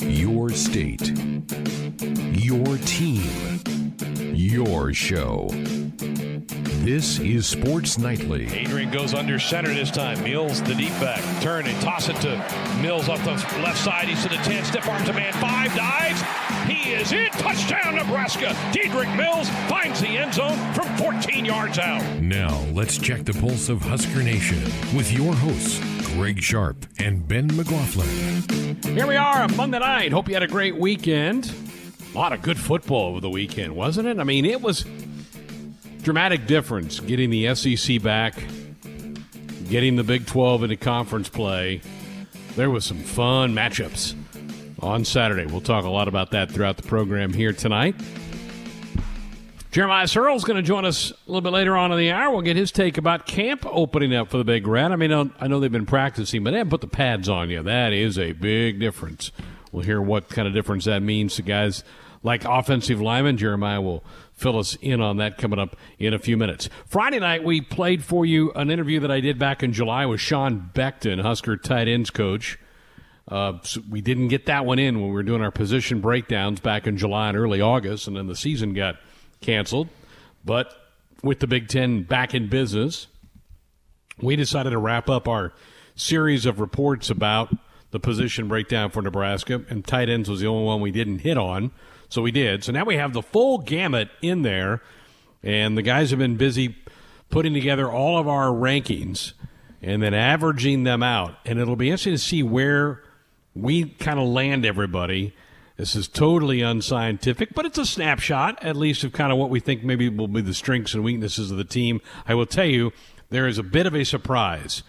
Your state. Your team. Your show. This is Sports Nightly. Adrian goes under center this time. Mills, the deep back. Turn and toss it to Mills off the left side. He's to the 10. Stiff arms a man. Five dives. He is in. Touchdown, Nebraska. Dedrick Mills finds the end zone from 14 yards out. Now, let's check the pulse of Husker Nation with your hosts, Greg Sharp and Ben McLaughlin. Here we are on Monday night. Hope you had a great weekend. A lot of good football over the weekend, wasn't it? I mean, it was dramatic difference getting the SEC back, getting the Big 12 into conference play. There was some fun matchups on Saturday. We'll talk a lot about that throughout the program here tonight. Jeremiah Sirles going to join us a little bit later on in the hour. We'll get his take about camp opening up for the Big Red. I mean, I know they've been practicing, but they haven't put the pads on you. That is a big difference. We'll hear what kind of difference that means to guys like offensive linemen. Jeremiah will fill us in on that coming up in a few minutes. Friday night, we played for you an interview that I did back in July with Sean Beckton, Husker tight ends coach. Uh, so we didn't get that one in when we were doing our position breakdowns back in July and early August, and then the season got canceled. But with the Big Ten back in business, we decided to wrap up our series of reports about the position breakdown for Nebraska, and tight ends was the only one we didn't hit on. So we did. So now we have the full gamut in there, and the guys have been busy putting together all of our rankings and then averaging them out. And it'll be interesting to see where we kind of land everybody. This is totally unscientific, but it's a snapshot, at least, of kind of what we think maybe will be the strengths and weaknesses of the team. I will tell you, there is a bit of a surprise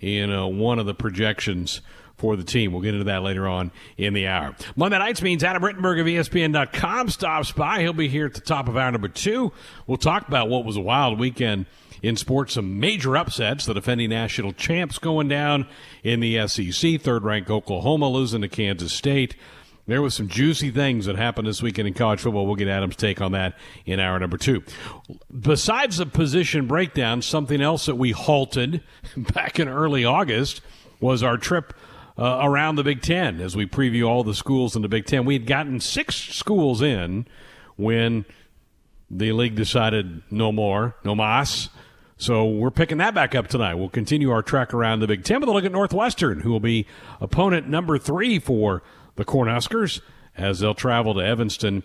in uh, one of the projections for the team. We'll get into that later on in the hour. Monday nights means Adam Rittenberg of ESPN.com stops by. He'll be here at the top of hour number two. We'll talk about what was a wild weekend in sports. Some major upsets. The defending national champs going down in the SEC. Third ranked Oklahoma losing to Kansas State. There was some juicy things that happened this weekend in college football. We'll get Adam's take on that in hour number two. Besides the position breakdown, something else that we halted back in early August was our trip uh, around the Big Ten as we preview all the schools in the Big Ten. We had gotten six schools in when the league decided no more, no mas. So we're picking that back up tonight. We'll continue our trek around the Big Ten with a look at Northwestern, who will be opponent number three for the Cornhuskers as they'll travel to Evanston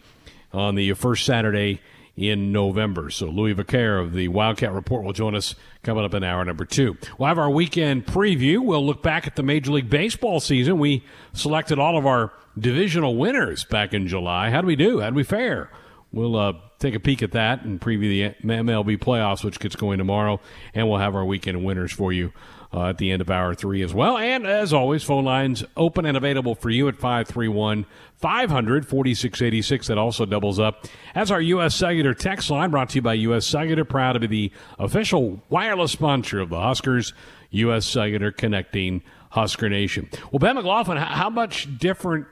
on the first Saturday in November. So Louie Vaccher of the Wildcat Report will join us coming up in hour number two. We'll have our weekend preview. We'll look back at the Major League Baseball season. We selected all of our divisional winners back in July. How do we do? How do we fare? We'll uh, take a peek at that and preview the MLB playoffs, which gets going tomorrow, and we'll have our weekend winners for you uh, at the end of hour three as well. And as always, phone lines open and available for you at 531 500 4686. That also doubles up as our U.S. Cellular text line brought to you by U.S. Cellular, proud to be the official wireless sponsor of the Huskers. U.S. Cellular connecting Husker Nation. Well, Ben McLaughlin, how much different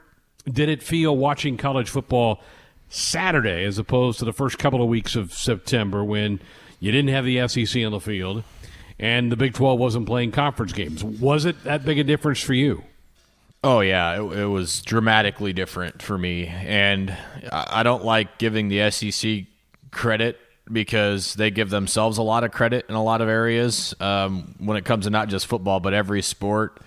did it feel watching college football Saturday as opposed to the first couple of weeks of September when you didn't have the SEC on the field? And the Big 12 wasn't playing conference games. Was it that big a difference for you? Oh yeah, it, it was dramatically different for me, and I don't like giving the SEC credit because they give themselves a lot of credit in a lot of areas um, when it comes to not just football but every sport.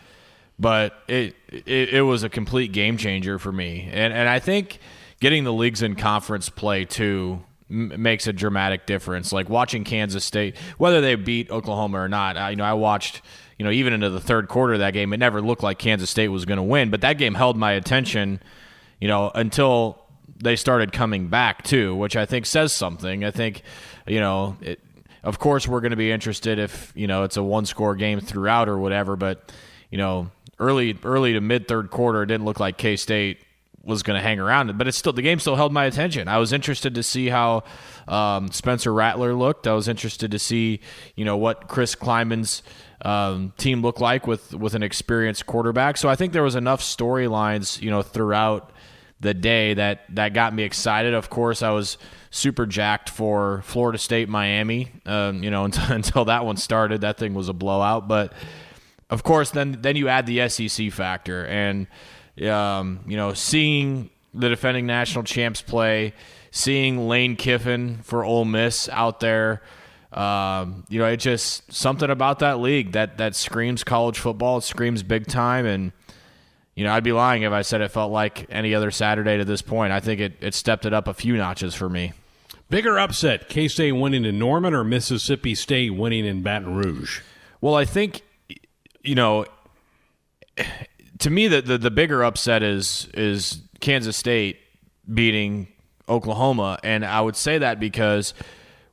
But it, it, it was a complete game changer for me, and and I think getting the leagues in conference play too makes a dramatic difference. Like watching Kansas State, whether they beat Oklahoma or not, I, you know, I watched, you know, even into the third quarter of that game, it never looked like Kansas State was going to win, but that game held my attention, you know, until they started coming back too, which I think says something. I think, you know, it, of course we're going to be interested if you know it's a one score game throughout or whatever, but you know, early early to mid third quarter, it didn't look like K State was going to hang around. But it's still the game still held my attention. I was interested to see how um, Spencer Rattler looked. I was interested to see you know what Chris Klieman's um, team looked like with with an experienced quarterback. So I think there was enough storylines you know throughout the day that that got me excited. Of course, I was super jacked for Florida State Miami. Um, you know until, until that one started, that thing was a blowout. But of course, then then you add the SEC factor and um, you know, seeing the defending national champs play, seeing Lane Kiffin for Ole Miss out there. Um, you know, it just something about that league that that screams college football. It screams big time, and you know, I'd be lying if I said it felt like any other Saturday to this point. I think it it stepped it up a few notches for me. Bigger upset: K State winning in Norman or Mississippi State winning in Baton Rouge? Well, I think you know. To me, the, the the bigger upset is is Kansas State beating Oklahoma, and I would say that because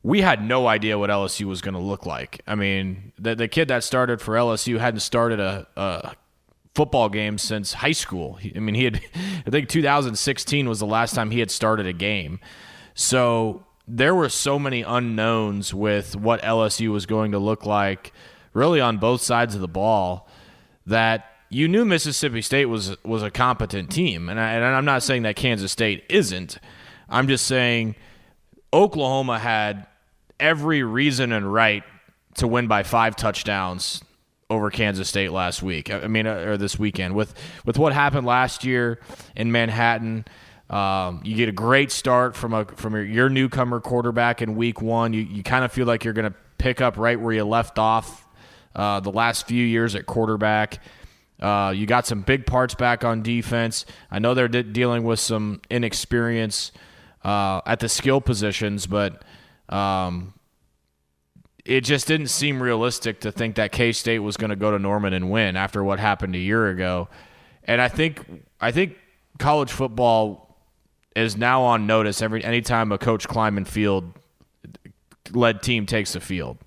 we had no idea what LSU was going to look like. I mean, the the kid that started for LSU hadn't started a, a football game since high school. I mean, he had I think 2016 was the last time he had started a game. So there were so many unknowns with what LSU was going to look like, really on both sides of the ball, that you knew Mississippi State was was a competent team, and, I, and I'm not saying that Kansas State isn't. I'm just saying Oklahoma had every reason and right to win by five touchdowns over Kansas State last week. I mean, uh, or this weekend with with what happened last year in Manhattan. Um, you get a great start from a from your, your newcomer quarterback in week one. You you kind of feel like you're going to pick up right where you left off uh, the last few years at quarterback. Uh, you got some big parts back on defense. I know they're de- dealing with some inexperience uh, at the skill positions, but um, it just didn't seem realistic to think that K State was going to go to Norman and win after what happened a year ago. And I think I think college football is now on notice every anytime a Coach Klieman field led team takes the field.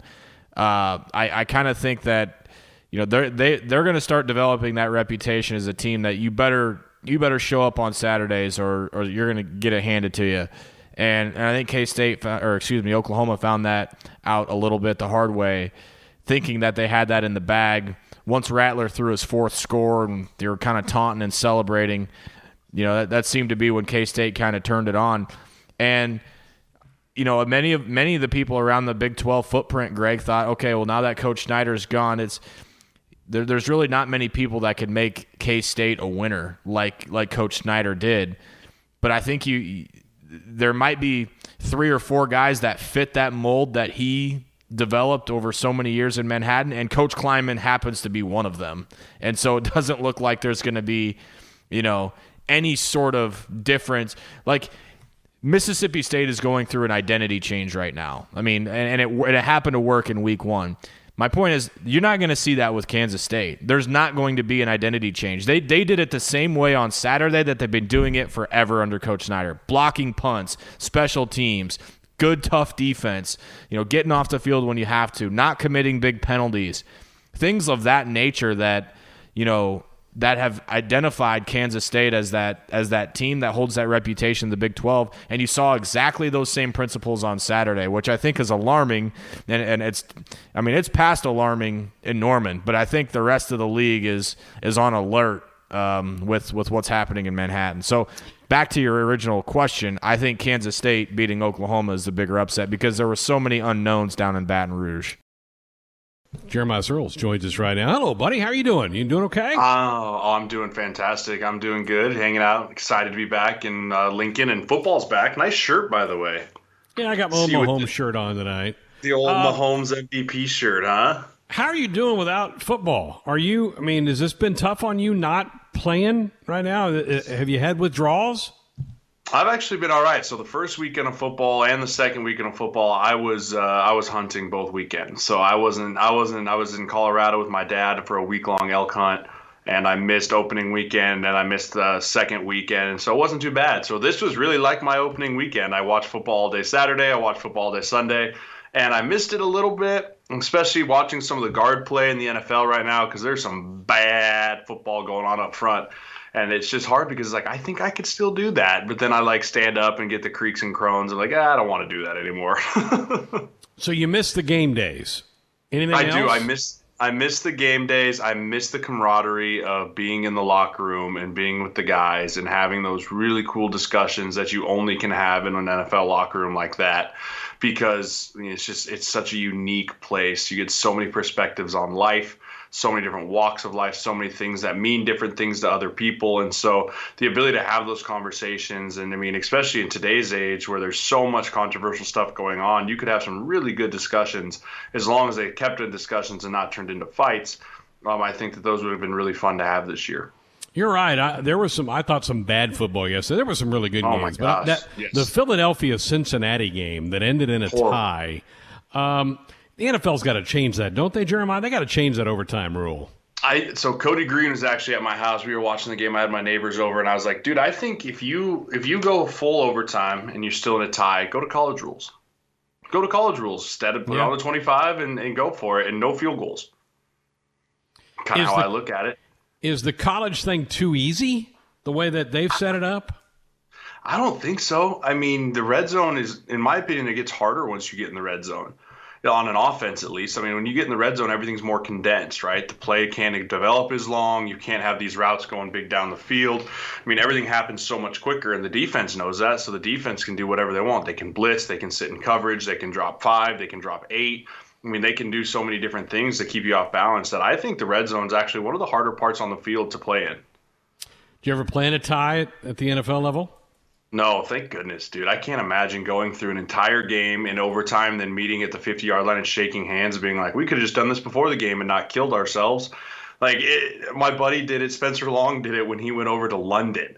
Uh, I, I kind of think that you know they're they they're going to start developing that reputation as a team that you better you better show up on Saturdays or or you're going to get it handed to you. And, and I think K State, or excuse me, Oklahoma found that out a little bit the hard way, thinking that they had that in the bag. Once Rattler threw his fourth score and they were kind of taunting and celebrating, you know, that, that seemed to be when K State kind of turned it on. And, you know, many of many of the people around the Big 12 footprint, Greg, thought, okay, well, now that Coach Snyder's gone, it's there, there's really not many people that could make K State a winner like like Coach Snyder did. But I think you there might be three or four guys that fit that mold that he developed over so many years in Manhattan, and Coach Klieman happens to be one of them. And so it doesn't look like there's going to be, you know, any sort of difference. Like Mississippi State is going through an identity change right now. I mean, and, it, and it happened to work in week one. My point is, you're not going to see that with Kansas State. There's not going to be an identity change. They, they did it the same way on Saturday that they've been doing it forever under Coach Snyder blocking punts, special teams, good, tough defense, you know, getting off the field when you have to, not committing big penalties, things of that nature that, you know, that have identified Kansas State as that as that team that holds that reputation the Big 12 and you saw exactly those same principles on Saturday which I think is alarming. And, and it's I mean it's past alarming in Norman but I think the rest of the league is is on alert um, with with what's happening in Manhattan. So back to your original question I think Kansas State beating Oklahoma is the bigger upset because there were so many unknowns down in Baton Rouge Jeremiah Sirles joins us right now. Hello, buddy. How are you doing? You doing okay? Oh, oh, I'm doing fantastic. I'm doing good. Hanging out. Excited to be back in uh, Lincoln, and football's back. Nice shirt, by the way. Yeah, I got my old Mahomes the, shirt on tonight. The old uh, Mahomes MVP shirt, huh? How are you doing without football? Are you? I mean, has this been tough on you not playing right now? Uh, have you had withdrawals? I've actually been all right. So the first weekend of football and the second weekend of football, I was uh, I was hunting both weekends. So I wasn't I wasn't I was in Colorado with my dad for a week long elk hunt, and I missed opening weekend and I missed the second weekend, so it wasn't too bad. So this was really like my opening weekend. I watched football all day Saturday, I watched football all day Sunday, and I missed it a little bit, especially watching some of the guard play in the NFL right now because there's some bad football going on up front and it's just hard because it's like I think I could still do that, but then I like stand up and get the creaks and crones and like ah, I don't want to do that anymore. so you miss the game days. Anything I else? do. I miss I miss the game days. I miss the camaraderie of being in the locker room and being with the guys and having those really cool discussions that you only can have in an NFL locker room like that because it's just it's such a unique place. You get so many perspectives on life so many different walks of life, so many things that mean different things to other people. And so the ability to have those conversations, and I mean, especially in today's age where there's so much controversial stuff going on, you could have some really good discussions as long as they kept in discussions and not turned into fights. Um, I think that those would have been really fun to have this year. You're right. I, there was some. I thought some bad football yesterday. There were some really good oh games. My gosh. That, yes. The Philadelphia Cincinnati game that ended in a Horrible. tie. Um, the NFL's got to change that, don't they, Jeremiah? They got to change that overtime rule. I so Cody Green was actually at my house. We were watching the game. I had my neighbors over, and I was like, "Dude, I think if you if you go full overtime and you're still in a tie, go to college rules. Go to college rules instead of put yeah. on the 25 and, and go for it, and no field goals." Kind of how the, I look at it. Is the college thing too easy? The way that they've set it up? I don't think so. I mean, the red zone is, in my opinion, it gets harder once you get in the red zone. On an offense, at least. I mean, when you get in the red zone, everything's more condensed, right? The play can't develop as long. You can't have these routes going big down the field. I mean, everything happens so much quicker, and the defense knows that. So the defense can do whatever they want. They can blitz, they can sit in coverage, they can drop five, they can drop eight. I mean, they can do so many different things to keep you off balance that I think the red zone is actually one of the harder parts on the field to play in. Do you ever plan a tie at the NFL level? No, thank goodness, dude. I can't imagine going through an entire game in overtime, then meeting at the 50 yard line and shaking hands being like, we could have just done this before the game and not killed ourselves. Like, it, my buddy did it. Spencer Long did it when he went over to London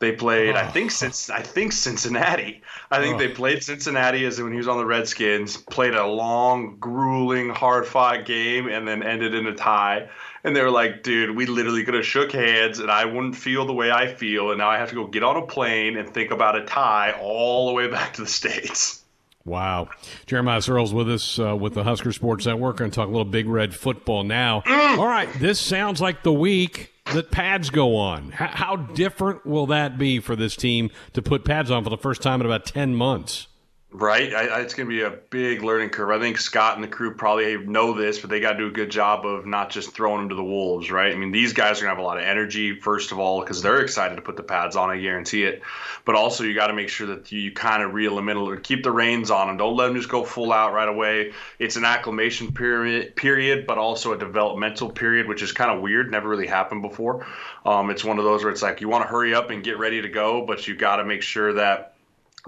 they played, oh. I think, since I think Cincinnati. I think oh. they played Cincinnati as when he was on the Redskins. Played a long, grueling, hard-fought game, and then ended in a tie. And they were like, "Dude, we literally could have shook hands, and I wouldn't feel the way I feel, and now I have to go get on a plane and think about a tie all the way back to the states." Wow. Jeremiah Sirles with us uh, with the Husker Sports Network. We're going to talk a little Big Red football now. Mm. All right, this sounds like the week that pads go on. How, different will that be for this team to put pads on for the first time in about 10 months? Right, I, I, it's going to be a big learning curve. I think Scott and the crew probably know this, but they got to do a good job of not just throwing them to the wolves. Right, I mean these guys are going to have a lot of energy first of all because they're excited to put the pads on. I guarantee it. But also you got to make sure that you, you kind of reel them in a or keep the reins on them. Don't let them just go full out right away. It's an acclimation period, period, but also a developmental period, which is kind of weird. Never really happened before. Um, it's one of those where it's like you want to hurry up and get ready to go, but you got to make sure that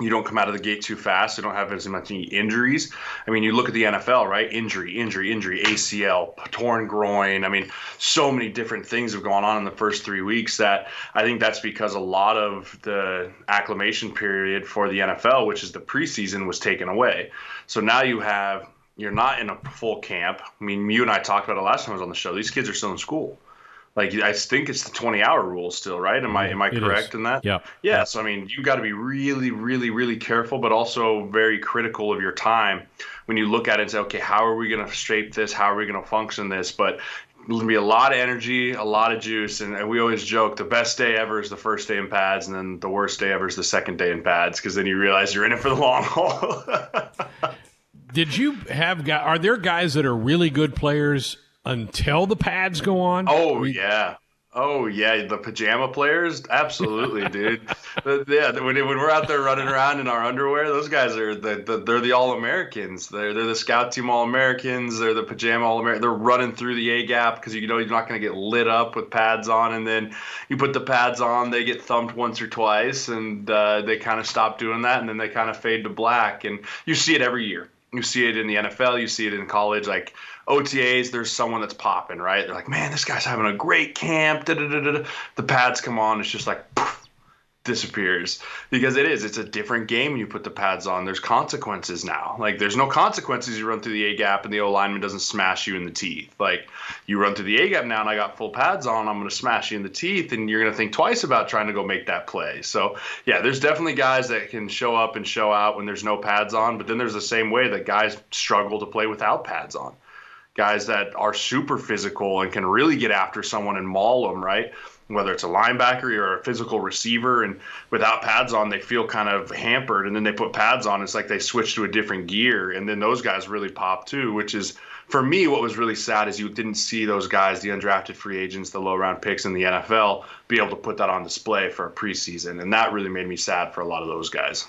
you don't come out of the gate too fast. You don't have as much injuries. I mean, you look at the NFL, right? Injury, injury, injury, ACL, torn groin. I mean, so many different things have gone on in the first three weeks that I think that's because a lot of the acclimation period for the NFL, which is the preseason, was taken away. So now you have, you're not in a full camp. I mean, you and I talked about it last time I was on the show. These kids are still in school like I think it's the 20 hour rule still, right? Am I am I it correct is. in that? Yeah. Yeah. So I mean, you got to be really, really, really careful, but also very critical of your time when you look at it and say, okay, how are we going to shape this? How are we going to function this? But there'll be a lot of energy, a lot of juice, and we always joke the best day ever is the first day in pads, and then the worst day ever is the second day in pads, because then you realize you're in it for the long haul. Did you have guys? Are there guys that are really good players until the pads go on? Oh yeah. Oh yeah, the pajama players, absolutely, dude. yeah, when, when we're out there running around in our underwear, those guys are the, the they're the all Americans. They're they're the scout team all Americans. They're the pajama all American. They're running through the A gap because you know you're not going to get lit up with pads on, and then you put the pads on, they get thumped once or twice, and uh, they kind of stop doing that, and then they kind of fade to black, and you see it every year. You see it in the NFL, you see it in college, like OTAs, there's someone that's popping, right? They're like, man, this guy's having a great camp. Da-da-da-da. The pads come on, it's just like poof, disappears because it is. It's a different game when you put the pads on. There's consequences now. Like there's no consequences. You run through the A gap and the O lineman doesn't smash you in the teeth. Like you run through the A gap now and I got full pads on. I'm going to smash you in the teeth and you're going to think twice about trying to go make that play. So yeah, there's definitely guys that can show up and show out when there's no pads on. But then there's the same way that guys struggle to play without pads on guys that are super physical and can really get after someone and maul them, right? Whether it's a linebacker or a physical receiver, and without pads on, they feel kind of hampered. And then they put pads on, it's like they switch to a different gear. And then those guys really pop too, which is for me what was really sad is you didn't see those guys, the undrafted free agents, the low round picks in the NFL, be able to put that on display for a preseason. And that really made me sad for a lot of those guys.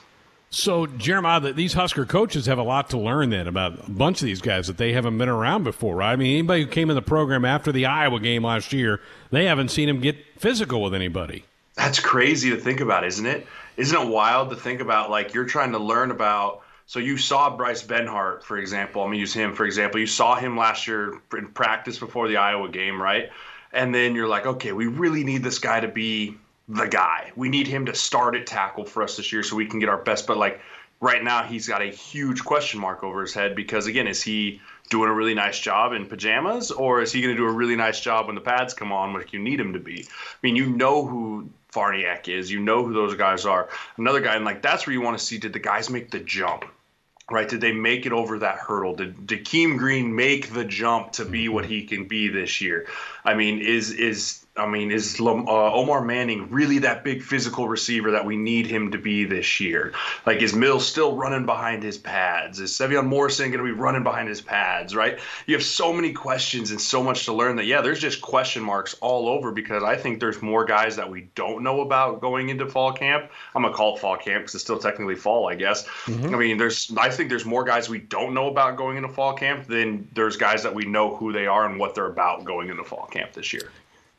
So, Jeremiah, these Husker coaches have a lot to learn then about a bunch of these guys that they haven't been around before, right? I mean, anybody who came in the program after the Iowa game last year, they haven't seen him get physical with anybody. That's crazy to think about, isn't it? Isn't it wild to think about? Like you're trying to learn about. So you saw Bryce Benhart, for example. I'm gonna use him for example. You saw him last year in practice before the Iowa game, right? And then you're like, okay, we really need this guy to be the guy. We need him to start at tackle for us this year so we can get our best. But like right now, he's got a huge question mark over his head because again, is he doing a really nice job in pajamas or is he going to do a really nice job when the pads come on like you need him to be? I mean, you know who Farniok is, you know who those guys are. Another guy, and like that's where you want to see did the guys make the jump? Right? Did they make it over that hurdle? Did, did Keem Green make the jump to be mm-hmm. what he can be this year? I mean, is is I mean, is uh, Omar Manning really that big physical receiver that we need him to be this year? Like, is Mills still running behind his pads? Is Sevion Morrison going to be running behind his pads, right? You have so many questions and so much to learn that, yeah, there's just question marks all over because I think there's more guys that we don't know about going into fall camp. I'm going to call it fall camp because it's still technically fall, I guess. Mm-hmm. I mean, there's, I think there's more guys we don't know about going into fall camp than there's guys that we know who they are and what they're about going into fall camp this year.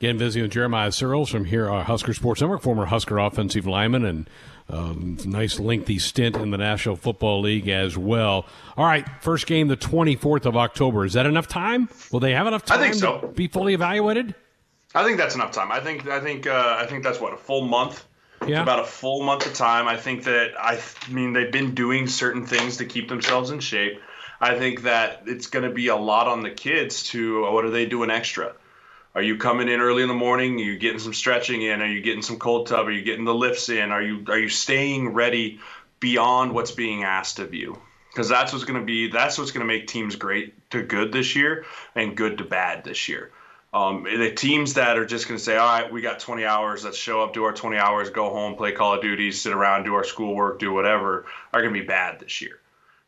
Again, visiting with Jeremiah Sirles from here, uh, Husker Sports Network, former Husker offensive lineman, and um, nice lengthy stint in the National Football League as well. All right, first game the 24th of October. Is that enough time? Will they have enough time I think so. to be fully evaluated? I think that's enough time. I think I think uh, I think that's what a full month. Yeah. It's about a full month of time. I think that I, I mean they've been doing certain things to keep themselves in shape. I think that it's going to be a lot on the kids to what are they doing extra? Are you coming in early in the morning? Are you getting some stretching in? Are you getting some cold tub? Are you getting the lifts in? Are you are you staying ready beyond what's being asked of you? Because that's what's going to be that's what's going to make teams great to good this year and good to bad this year. Um, the teams that are just going to say, all right, we got 20 hours, let's show up, do our 20 hours, go home, play Call of Duty, sit around, do our schoolwork, do whatever, are going to be bad this year.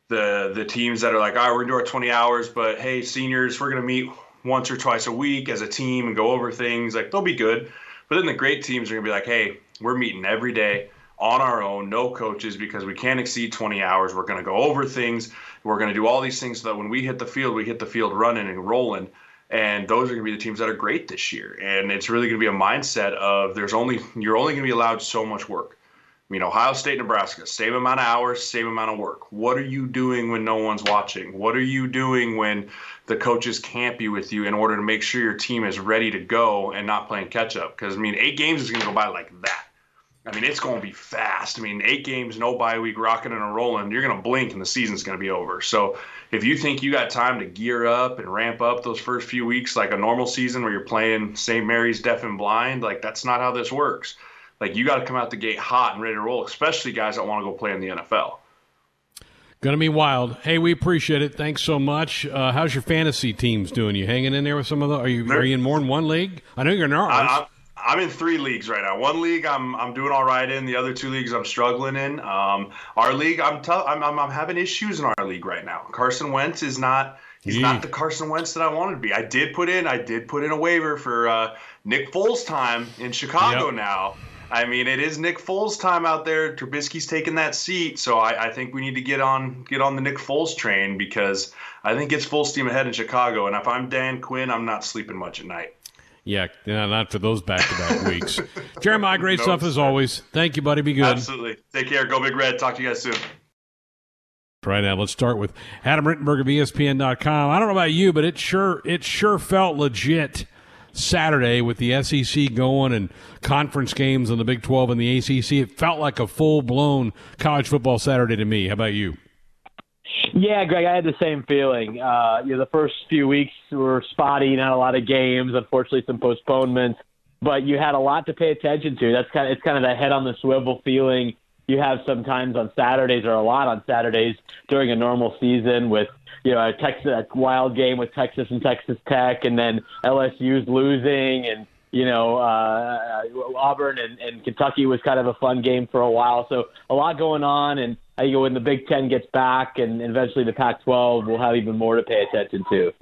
The the teams that are like, all right, we're going to do our 20 hours, but hey, seniors, we're going to meet once or twice a week as a team and go over things, like they'll be good. But then the great teams are gonna be like, hey, we're meeting every day on our own, no coaches, because we can't exceed 20 hours. We're gonna go over things. We're gonna do all these things so that when we hit the field, we hit the field running and rolling. And those are to be the teams that are great this year. And it's really to be a mindset of there's only you're only to be allowed so much work. I mean, Ohio State, Nebraska, same amount of hours, same amount of work. What are you doing when no one's watching? What are you doing when the coaches can't be with you in order to make sure your team is ready to go and not playing catch up? Because, I mean, eight games is going to go by like that. I mean, it's going to be fast. I mean, eight games, no bye week, rocking and rolling. You're going to blink and the season's going to be over. So if you think you got time to gear up and ramp up those first few weeks like a normal season where you're playing St. Mary's deaf and blind, like that's not how this works. Like you got to come out the gate hot and ready to roll, especially guys that want to go play in the NFL. Going to be wild. Hey, we appreciate it. Thanks so much. Uh, how's your fantasy teams doing? You hanging in there with some of the? Are you are you in more than one league? I know you're in ours. I, I'm in three leagues right now. One league I'm I'm doing all right in. The other two leagues I'm struggling in. Um, our league I'm tough. I'm, I'm, I'm having issues in our league right now. Carson Wentz is not. He's not the Carson Wentz that I wanted to be. I did put in. I did put in a waiver for uh, Nick Foles time in Chicago yep. now. I mean, it is Nick Foles' time out there. Trubisky's taking that seat, so I, I, think we need to get on get on the Nick Foles train because I think it's full steam ahead in Chicago. And if I'm Dan Quinn, I'm not sleeping much at night. Yeah, not for those back-to-back weeks. Jeremiah, great no, stuff as always. Thank you, buddy. Be good. Absolutely. Take care. Go Big Red. Talk to you guys soon. Right now, let's start with Adam Rittenberg of ESPN.com. I don't know about you, but it sure it sure felt legit Saturday with the SEC going and conference games on the Big 12 and the ACC. It felt like a full blown college football Saturday to me. How about you? Yeah, Greg, I had the same feeling. Uh, you know, the first few weeks were spotty, not a lot of games. Unfortunately, some postponements, but you had a lot to pay attention to. That's kind of it's kind of that head on the swivel feeling you have sometimes on Saturdays or a lot on Saturdays during a normal season with you know, a Texas a wild game with Texas and Texas Tech, and then LSU's losing, and you know, uh, Auburn and, and Kentucky was kind of a fun game for a while. So a lot going on, and I think when the Big Ten gets back, and eventually the Pac-12, we'll have even more to pay attention to.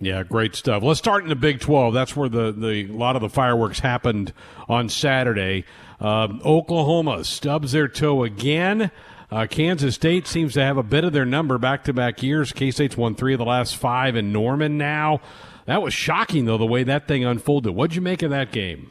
Yeah, great stuff. Let's start in the Big 12. That's where the, the a lot of the fireworks happened on Saturday. Uh, Oklahoma stubs their toe again. Uh, Kansas State seems to have a bit of their number back to back years. K State's won three of the last five in Norman now. That was shocking, though, the way that thing unfolded. What'd you make of that game?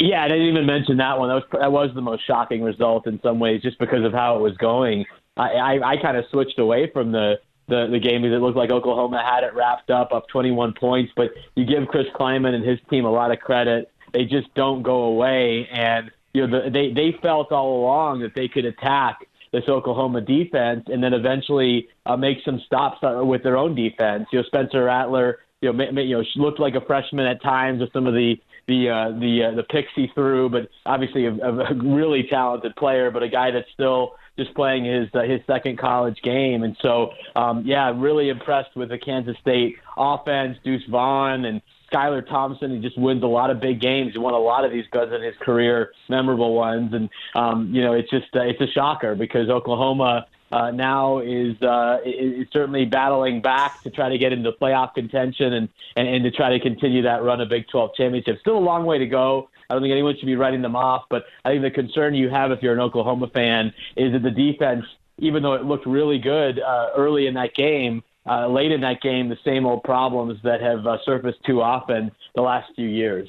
Yeah, I didn't even mention that one. That was that was the most shocking result in some ways, just because of how it was going. I I, I kind of switched away from the the, the game because it looked like Oklahoma had it wrapped up, up 21 points. But you give Chris Klieman and his team a lot of credit. They just don't go away, and you know the, they they felt all along that they could attack this Oklahoma defense and then eventually uh, make some stops uh, with their own defense. You know, Spencer Rattler, you know, you know, looked like a freshman at times with some of the the uh, the uh, the picks he threw, but obviously a, a really talented player, but a guy that's still just playing his uh, his second college game. And so, um, yeah, really impressed with the Kansas State offense. Deuce Vaughn and Skylar Thompson. He just wins a lot of big games. He won a lot of these guys in his career, memorable ones. And um, you know, it's just uh, it's a shocker because Oklahoma. Uh, now is, uh, is certainly battling back to try to get into playoff contention and, and, and to try to continue that run of Big 12 championship. Still a long way to go. I don't think anyone should be writing them off, but I think the concern you have if you're an Oklahoma fan is that the defense, even though it looked really good uh, early in that game, uh, late in that game, the same old problems that have uh, surfaced too often the last few years.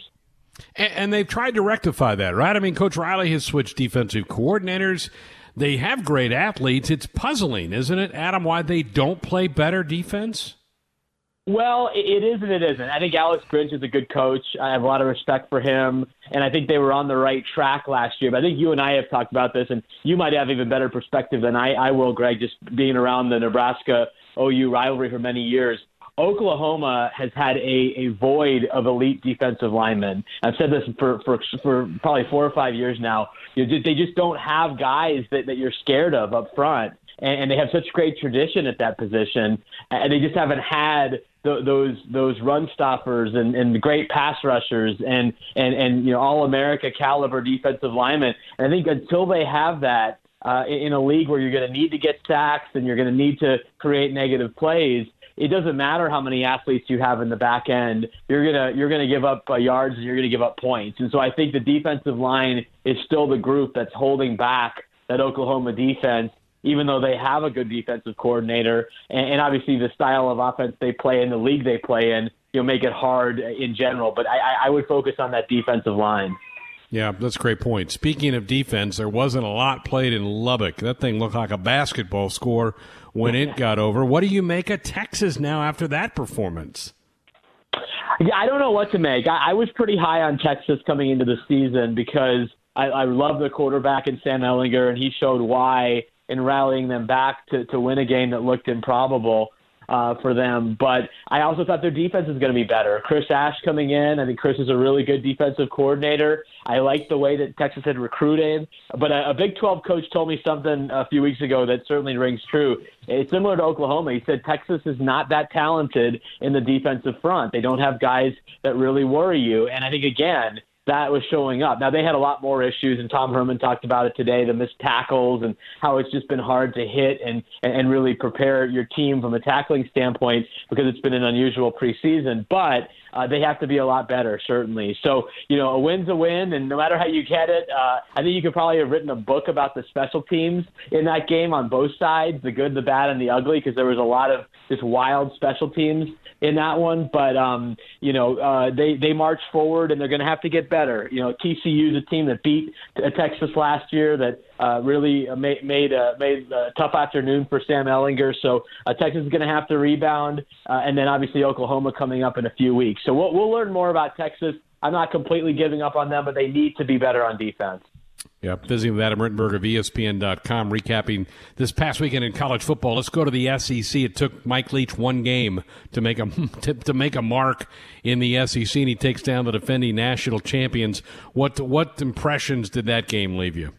And, and they've tried to rectify that, right? I mean, Coach Riley has switched defensive coordinators. They have great athletes. It's puzzling, isn't it, Adam, why they don't play better defense? Well, it is and it isn't. I think Alex Grinch is a good coach. I have a lot of respect for him, and I think they were on the right track last year. But I think you and I have talked about this, and you might have even better perspective than I, I will, Greg, just being around the Nebraska OU rivalry for many years. Oklahoma has had a, a void of elite defensive linemen. I've said this for, for, for probably four or five years now. You know, they just don't have guys that, that you're scared of up front. And, they have such great tradition at that position, and they just haven't had th- those those run stoppers and, and great pass rushers and and and you know all America caliber defensive linemen. And I think until they have that uh, in a league where you're going to need to get sacks and you're going to need to create negative plays, it doesn't matter how many athletes you have in the back end. You're gonna you're gonna give up uh, yards and you're gonna give up points. And so I think the defensive line is still the group that's holding back that Oklahoma defense even though they have a good defensive coordinator and, and obviously the style of offense they play in the league they play in, you'll make it hard in general. But I, I would focus on that defensive line. Yeah, that's a great point. Speaking of defense, there wasn't a lot played in Lubbock. That thing looked like a basketball score when it got over. What do you make of Texas now after that performance? Yeah, I don't know what to make. I, I was pretty high on Texas coming into the season because I, I love the quarterback in Sam Ehlinger, and he showed why in rallying them back to, to win a game that looked improbable uh, for them. But I also thought their defense is going to be better. Chris Ash coming in, I think Chris is a really good defensive coordinator. I like the way that Texas had recruited. But a, a Big 12 coach told me something a few weeks ago that certainly rings true. It's similar to Oklahoma. He said Texas is not that talented in the defensive front. They don't have guys that really worry you. And I think, again, that was showing up. Now they had a lot more issues, and Tom Herman talked about it today: the missed tackles and how it's just been hard to hit and and really prepare your team from a tackling standpoint because it's been an unusual preseason. But uh, they have to be a lot better, certainly. So, you know, a win's a win, and no matter how you get it, uh, I think you could probably have written a book about the special teams in that game on both sides, the good, the bad, and the ugly, because there was a lot of just wild special teams in that one. But um, you know, uh, they they march forward, and they're going to have to get better. You know, TCU is a team that beat Texas last year that uh, really made made a, made a tough afternoon for Sam Ehlinger. So uh, Texas is going to have to rebound, uh, and then obviously Oklahoma coming up in a few weeks. So we'll, we'll learn more about Texas. I'm not completely giving up on them, but they need to be better on defense. Yeah, visiting with Adam Rittenberg of ESPN.com, recapping this past weekend in college football. Let's go to the SEC. It took Mike Leach one game to make a to, to make a mark in the SEC, and he takes down the defending national champions. What what impressions did that game leave you?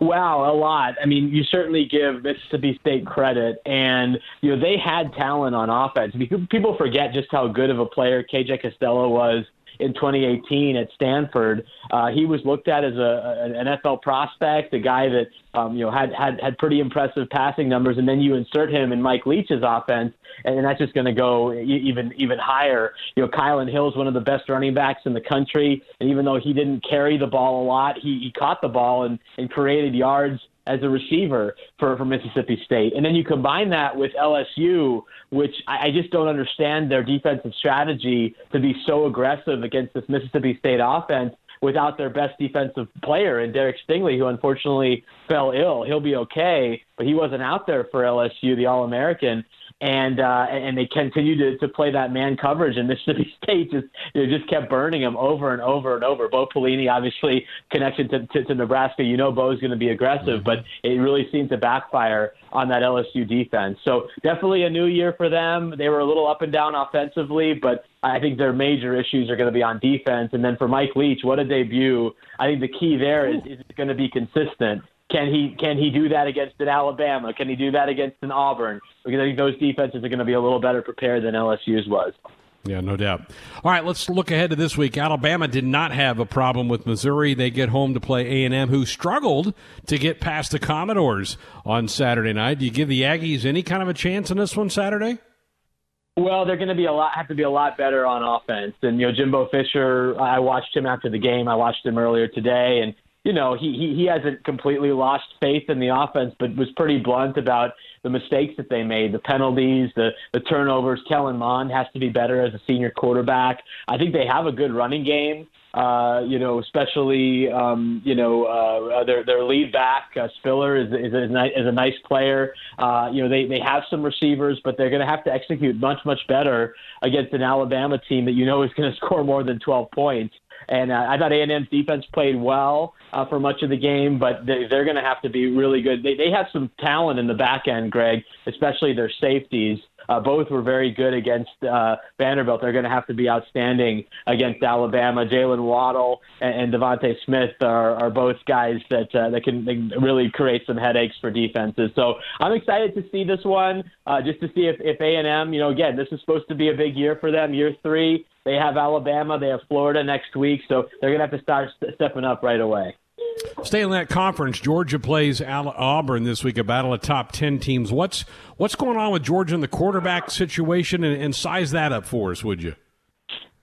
Wow, a lot. I mean, you certainly give Mississippi State credit, and you know they had talent on offense. People forget just how good of a player KJ Costello was in 2018 at Stanford. Uh, he was looked at as a, an NFL prospect, a guy that um, you know had, had had pretty impressive passing numbers, and then you insert him in Mike Leach's offense, and that's just going to go even even higher. You know, Hill is one of the best running backs in the country, and even though he didn't carry the ball a lot, he, he caught the ball and, and created yards as a receiver for, for Mississippi State. And then you combine that with LSU, which I, I just don't understand their defensive strategy to be so aggressive against this Mississippi State offense without their best defensive player and Derek Stingley, who unfortunately fell ill. He'll be okay, but he wasn't out there for LSU, the All American and uh, and they continued to, to play that man coverage, and Mississippi State just you know, just kept burning them over and over and over. Bo Pelini, obviously connection to, to, to Nebraska, you know Bo's going to be aggressive, mm-hmm. but it really seemed to backfire on that LSU defense. So definitely a new year for them. They were a little up and down offensively, but I think their major issues are going to be on defense. And then for Mike Leach, what a debut! I think the key there is, is going to be consistent. Can he can he do that against an Alabama? Can he do that against an Auburn? Because I think those defenses are going to be a little better prepared than LSU's was. Yeah, no doubt. All right, let's look ahead to this week. Alabama did not have a problem with Missouri. They get home to play A&M, who struggled to get past the Commodores on Saturday night. Do you give the Aggies any kind of a chance in this one Saturday? Well, they're going to be a lot have to be a lot better on offense. And you know, Jimbo Fisher, I watched him after the game. I watched him earlier today, and you know, he, he, he hasn't completely lost faith in the offense, but was pretty blunt about the mistakes that they made, the penalties, the, the turnovers. Kellen Mond has to be better as a senior quarterback. I think they have a good running game. Uh, you know, especially um, you know uh, their their lead back uh, Spiller is is a, is a nice player. Uh, you know, they they have some receivers, but they're going to have to execute much much better against an Alabama team that you know is going to score more than 12 points. And uh, I thought A&M's defense played well uh, for much of the game, but they, they're going to have to be really good. They, they have some talent in the back end, Greg, especially their safeties. Uh, both were very good against uh, Vanderbilt. They're going to have to be outstanding against Alabama. Jaylen Waddle and, and Smith are, are both guys that uh, that can really create some headaches for defenses. So I'm excited to see this one, uh, just to see if if A and M, you know, again, this is supposed to be a big year for them, year three. They have Alabama, they have Florida next week, so they're going to have to start stepping up right away. Stay in that conference. Georgia plays Auburn this week, a battle of top ten teams. What's what's going on with Georgia in the quarterback situation, and, and size that up for us, would you?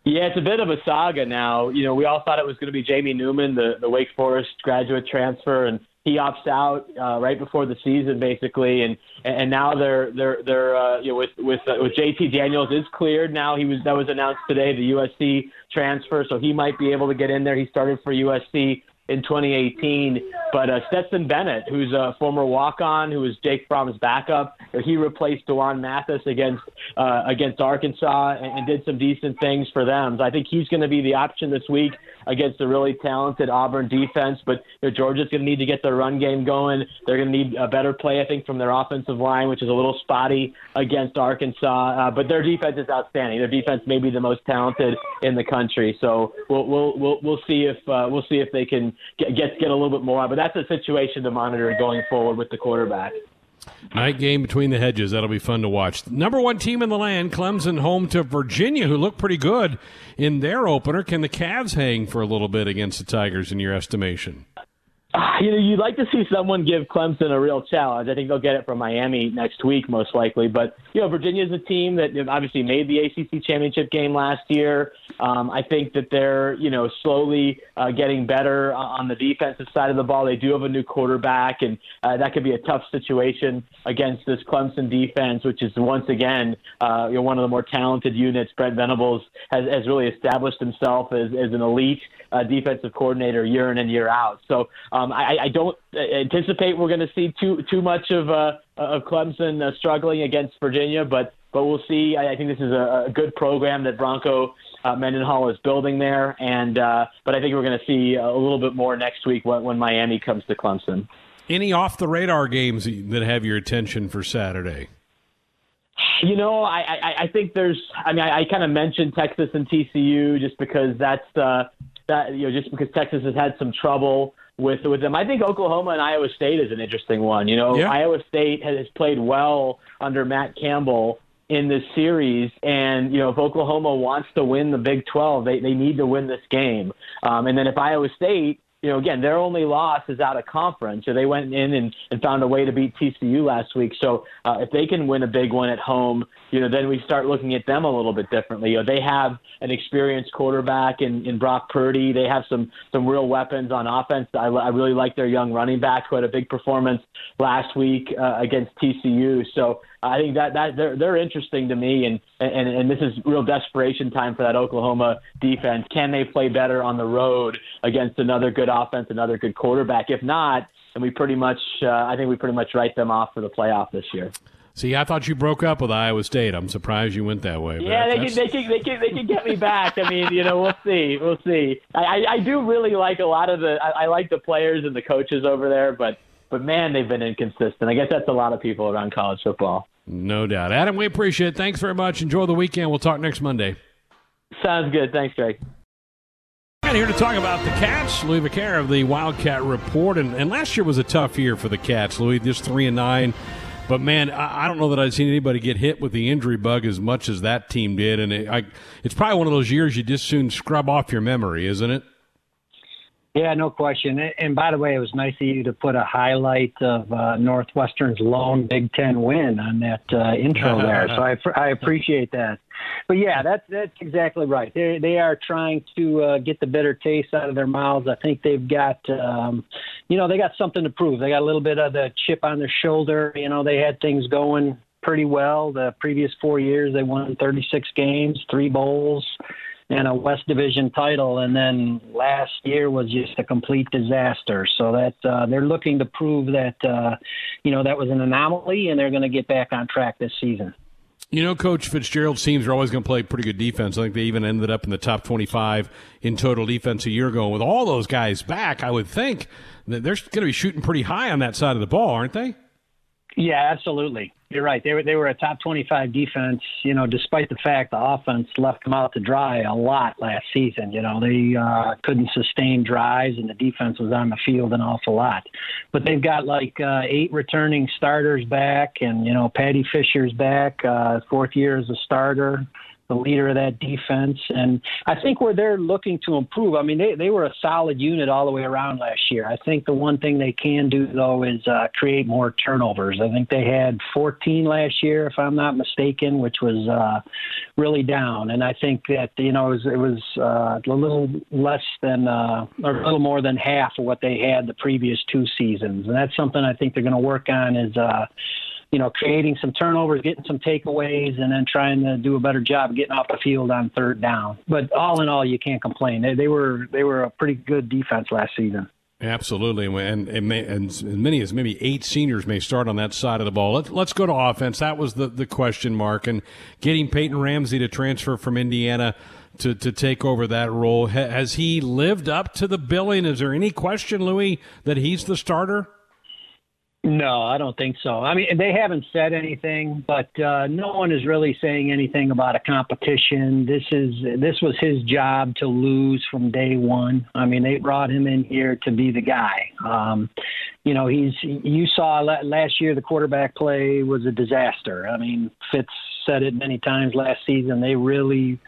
Yeah, it's a bit of a saga now. You know, we all thought it was going to be Jamie Newman, the, the Wake Forest graduate transfer, and he opts out uh, right before the season, basically, and and now they're they're they're uh, you know with with uh, with JT Daniels is cleared now. He was that was announced today, the USC transfer, so he might be able to get in there. He started for USC in 2018. But uh, Stetson Bennett, who's a former walk-on, who was Jake Fromm's backup, he replaced D'Wan Mathis against uh, against Arkansas and, and did some decent things for them. So I think he's going to be the option this week against a really talented Auburn defense. But you know, Georgia's going to need to get their run game going. They're going to need a better play, I think, from their offensive line, which is a little spotty against Arkansas. Uh, but their defense is outstanding. Their defense may be the most talented in the country. So we'll we'll we'll, we'll see if uh, we'll see if they can get, get get a little bit more. But that's a situation to monitor going forward with the quarterback. Night game between the hedges. That'll be fun to watch. Number one team in the land, Clemson, home to Virginia, who look pretty good in their opener. Can the Cavs hang for a little bit against the Tigers in your estimation? You know, you'd like to see someone give Clemson a real challenge. I think they'll get it from Miami next week, most likely. But you know, Virginia's a team that obviously made the ACC championship game last year. Um, I think that they're you know slowly uh, getting better on the defensive side of the ball. They do have a new quarterback, and uh, that could be a tough situation against this Clemson defense, which is once again uh, you know, one of the more talented units. Brent Venables has, has really established himself as, as an elite uh, defensive coordinator year in and year out. So um, I, I don't anticipate we're going to see too too much of uh, of Clemson uh, struggling against Virginia, but but we'll see. I, I think this is a, a good program that Bronco uh, Mendenhall is building there, and uh, but I think we're going to see a little bit more next week when, when Miami comes to Clemson. Any off the radar games that have your attention for Saturday? You know, I, I, I think there's. I mean, I, I kind of mentioned Texas and TCU just because that's uh, that you know just because Texas has had some trouble with with them. I think Oklahoma and Iowa State is an interesting one. You know, yeah. Iowa State has played well under Matt Campbell in this series, and you know if Oklahoma wants to win the Big 12, they they need to win this game. Um, and then if Iowa State you know, again, their only loss is out of conference. So they went in and, and found a way to beat TCU last week. So uh, if they can win a big one at home, you know, then we start looking at them a little bit differently. You know, they have an experienced quarterback in, in Brock Purdy. They have some some real weapons on offense. I, I really like their young running back who had a big performance last week uh, against TCU. So I think that that they're they're interesting to me, and and and this is real desperation time for that Oklahoma defense. Can they play better on the road against another good offense, another good quarterback? If not, then we pretty much uh, I think we pretty much write them off for the playoff this year. See, I thought you broke up with Iowa State. I'm surprised you went that way. Yeah, they can, they can they can they can get me back. I mean, you know, we'll see, we'll see. I I, do really like a lot of the I, I like the players and the coaches over there, but but man, they've been inconsistent. I guess that's a lot of people around college football. No doubt. Adam, we appreciate it. Thanks very much. Enjoy the weekend. We'll talk next Monday. Sounds good. Thanks, Greg. And here to talk about the Cats, Louie Vaccher of the Wildcat Report. And, and last year was a tough year for the Cats, Louie, just 3 and 9. But man, I, I don't know that I've seen anybody get hit with the injury bug as much as that team did. And it, I, it's probably one of those years you just soon scrub off your memory, isn't it? Yeah, no question. And by the way, it was nice of you to put a highlight of uh, Northwestern's lone Big Ten win on that uh, intro there. so I, I appreciate that. But yeah, that's that's exactly right. They they are trying to uh, get the bitter taste out of their mouths. I think they've got, um, you know, they got something to prove. They got a little bit of the chip on their shoulder. You know, they had things going pretty well the previous four years. They won 36 games, three bowls and a West Division title, and then last year was just a complete disaster. So that uh, they're looking to prove that uh, you know that was an anomaly, and they're going to get back on track this season. You know, Coach Fitzgerald's teams are always going to play pretty good defense. I think they even ended up in the top 25 in total defense a year ago. With all those guys back, I would think that they're going to be shooting pretty high on that side of the ball, aren't they? Yeah, absolutely. You're right. They were they were a top 25 defense. You know, despite the fact the offense left them out to dry a lot last season. You know, they uh, couldn't sustain drives, and the defense was on the field an awful lot. But they've got like uh, eight returning starters back, and you know, Paddy Fisher's back, uh, fourth year as a starter the leader of that defense. And I think where they're looking to improve, I mean, they, they were a solid unit all the way around last year. I think the one thing they can do, though, is uh, create more turnovers. I think they had 14 last year, if I'm not mistaken, which was uh, really down. And I think that, you know, it was, it was uh, a little less than, uh, or a little more than half of what they had the previous two seasons. And that's something I think they're going to work on is, uh, you know, creating some turnovers, getting some takeaways, and then trying to do a better job getting off the field on third down. But all in all, you can't complain. They, they were they were a pretty good defense last season. Absolutely, and and, may, and as many as maybe eight seniors may start on that side of the ball. Let's let's go to offense. That was the the question mark, and getting Peyton Ramsey to transfer from Indiana to to take over that role. Has he lived up to the billing? Is there any question, Louie, that he's the starter? No, I don't think so. I mean, they haven't said anything, but uh, no one is really saying anything about a competition. This is this was his job to lose from day one. I mean, they brought him in here to be the guy. Um, you know, he's you saw last year the quarterback play was a disaster. I mean, Fitz said it many times last season. They really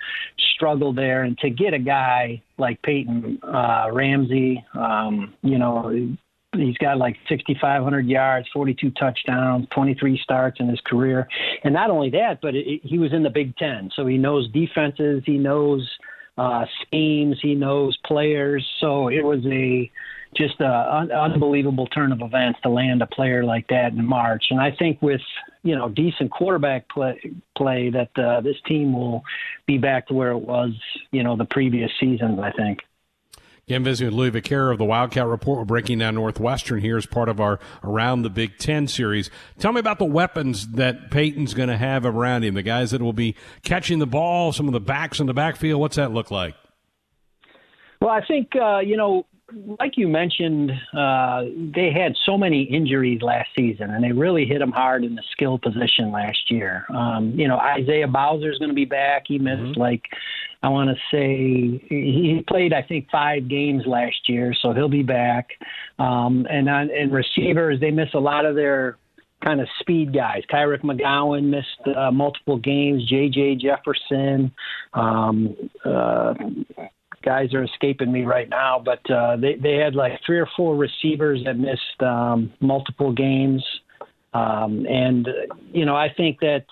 struggled there, and to get a guy like Peyton uh, Ramsey, um, you know He's got like 6,500 yards, 42 touchdowns, 23 starts in his career. And not only that, but it, it, he was in the Big Ten. So he knows defenses, he knows uh, schemes, he knows players. So it was a just an un- unbelievable turn of events to land a player like that in March. And I think with you know decent quarterback play, play that uh, this team will be back to where it was you know the previous seasons. I think. Again, visiting with Louie Vaccher of the Wildcat Report. We're breaking down Northwestern here as part of our Around the Big Ten series. Tell me about the weapons that Peyton's going to have around him, the guys that will be catching the ball, some of the backs in the backfield. What's that look like? Well, I think, uh, you know, like you mentioned, uh, they had so many injuries last season, and they really hit them hard in the skill position last year. Um, you know, Isaiah Bowser is going to be back. He missed mm-hmm. like I want to say he played, I think, five games last year, so he'll be back. Um, and on and receivers, they miss a lot of their kind of speed guys. Kyric McGowan missed uh, multiple games. J.J. Jefferson, um, uh, guys are escaping me right now, but uh, they they had like three or four receivers that missed um, multiple games, um, and you know I think that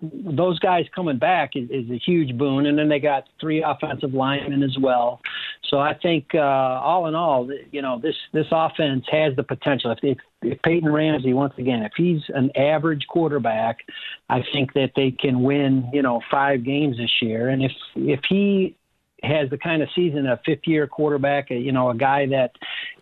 those guys coming back is, is, a huge boon. And then they got three offensive linemen as well. So I think uh, all in all, you know, this this offense has the potential. If, if, if Peyton Ramsey once again, if he's an average quarterback, I think that they can win, you know, five games this year. And if if he has the kind of season a fifth year quarterback, you know, a guy that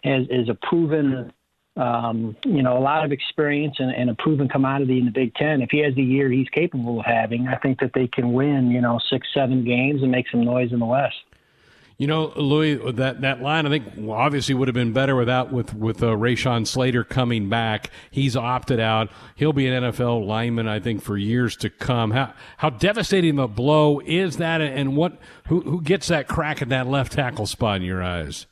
has is a proven um, you know, a lot of experience and, and, a proven commodity in the Big Ten. If he has the year he's capable of having, I think that they can win, you know, six, seven games and make some noise in the West. You know, Louie, that, that line I think obviously would have been better without with with uh, Rashawn Slater coming back. He's opted out. He'll be an NFL lineman, I think, for years to come. How how devastating a blow is that, and what who who gets that crack at that left tackle spot in your eyes?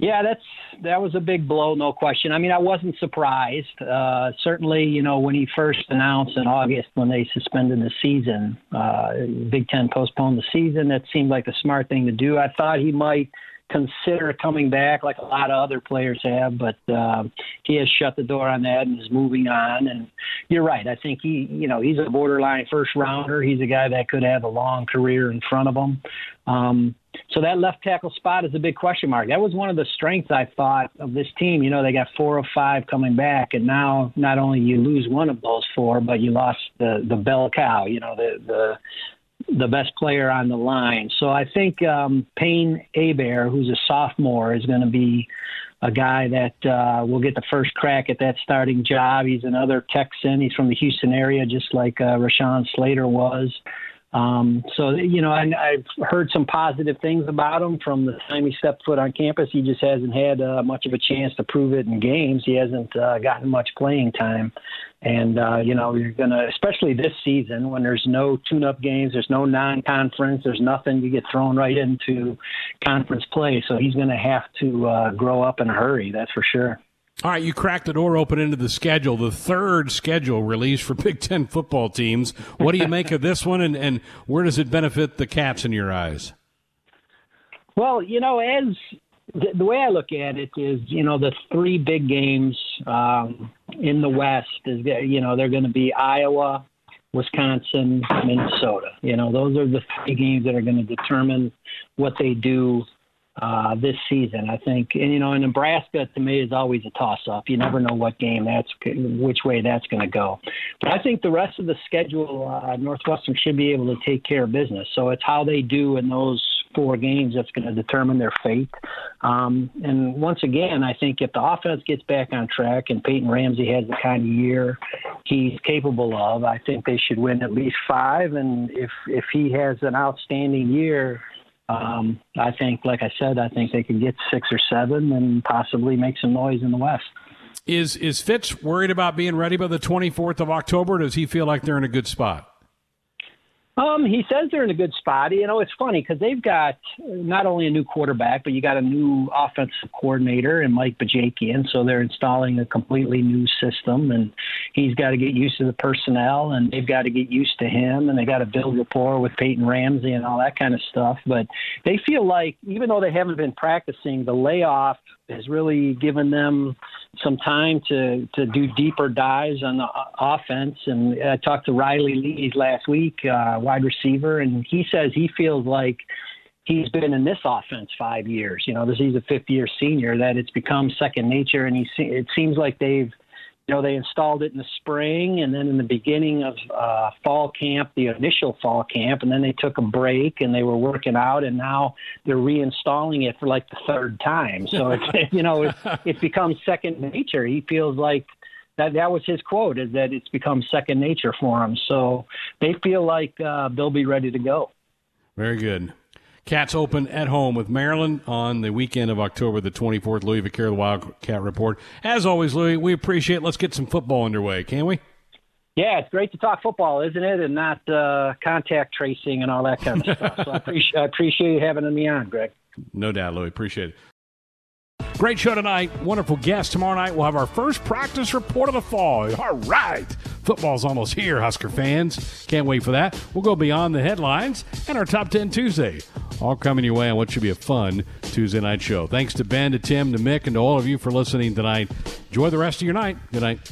Yeah, that's that was a big blow, no question. I mean, I wasn't surprised. Uh, certainly, you know, when he first announced in August when they suspended the season, uh, Big Ten postponed the season. That seemed like the smart thing to do. I thought he might consider coming back like a lot of other players have, but uh, he has shut the door on that and is moving on. And you're right. I think he, you know, he's a borderline first rounder. He's a guy that could have a long career in front of him. Um, so that left tackle spot is a big question mark. That was one of the strengths I thought of this team. You know, they got four of five coming back, and now not only you lose one of those four, but you lost the the bell cow. You know, the the the best player on the line. So I think um, Payne Hebert, who's a sophomore, is going to be a guy that uh, will get the first crack at that starting job. He's another Texan. He's from the Houston area, just like uh, Rashawn Slater was. Um, so you know, I, I've heard some positive things about him from the time he stepped foot on campus. He just hasn't had uh, much of a chance to prove it in games. He hasn't uh, gotten much playing time, and uh, you know, you're gonna, especially this season when there's no tune-up games, there's no non-conference, there's nothing. You get thrown right into conference play, so he's gonna have to uh, grow up in a hurry. That's for sure. All right, you cracked the door open into the schedule, the third schedule release for Big Ten football teams. What do you make of this one, and, and where does it benefit the Cats in your eyes? Well, you know, as the, way I look at it is, you know, the three big games um, in the West is, you know, they're going to be Iowa, Wisconsin, Minnesota. You know, those are the three games that are going to determine what they do uh, this season. I think, and you know, in Nebraska to me is always a toss-up. You never know what game that's which way that's going to go. But I think the rest of the schedule, uh, Northwestern should be able to take care of business. So it's how they do in those four games that's going to determine their fate. Um, and once again, I think if the offense gets back on track and Peyton Ramsey has the kind of year he's capable of, I think they should win at least five. And if if he has an outstanding year, um, I think, like I said, I think they can get six or seven and possibly make some noise in the West. Is is Fitz worried about being ready by the 24th of October? does he feel like they're in a good spot? Um, he says they're in a good spot. You know, it's funny because they've got not only a new quarterback, but you got a new offensive coordinator and Mike Bajakian. So they're installing a completely new system, and he's got to get used to the personnel, and they've got to get used to him, and they got to build rapport with Peyton Ramsey and all that kind of stuff. But they feel like, even though they haven't been practicing, the layoff has really given them some time to to do deeper dives on the offense. And I talked to Riley Lees last week, uh, wide receiver, and he says he feels like he's been in this offense five years. You know, this he's a fifth year senior. That it's become second nature, and he it seems like they've you know, they installed it in the spring and then in the beginning of uh, fall camp, the initial fall camp, and then they took a break and they were working out, and now they're reinstalling it for like the third time. So it's you know it, it's become second nature. He feels like that that was his quote is that it's become second nature for him. So they feel like uh, they'll be ready to go. Very good. Cats open at home with Maryland on the weekend of October the 24th. Louie Vaccher, the Wildcat Report. As always, Louie, we appreciate it. Let's get some football underway, can we? Yeah, it's great to talk football, isn't it? And not uh, contact tracing and all that kind of stuff. So I appreciate, I appreciate you having me on, Greg. No doubt, Louie. Appreciate it. Great show tonight. Wonderful guest. Tomorrow night, we'll have our first practice report of the fall. All right. Football's almost here, Husker fans. Can't wait for that. We'll go beyond the headlines and our top 10 Tuesday all coming your way on what should be a fun Tuesday night show. Thanks to Ben, to Tim, to Mick, and to all of you for listening tonight. Enjoy the rest of your night. Good night.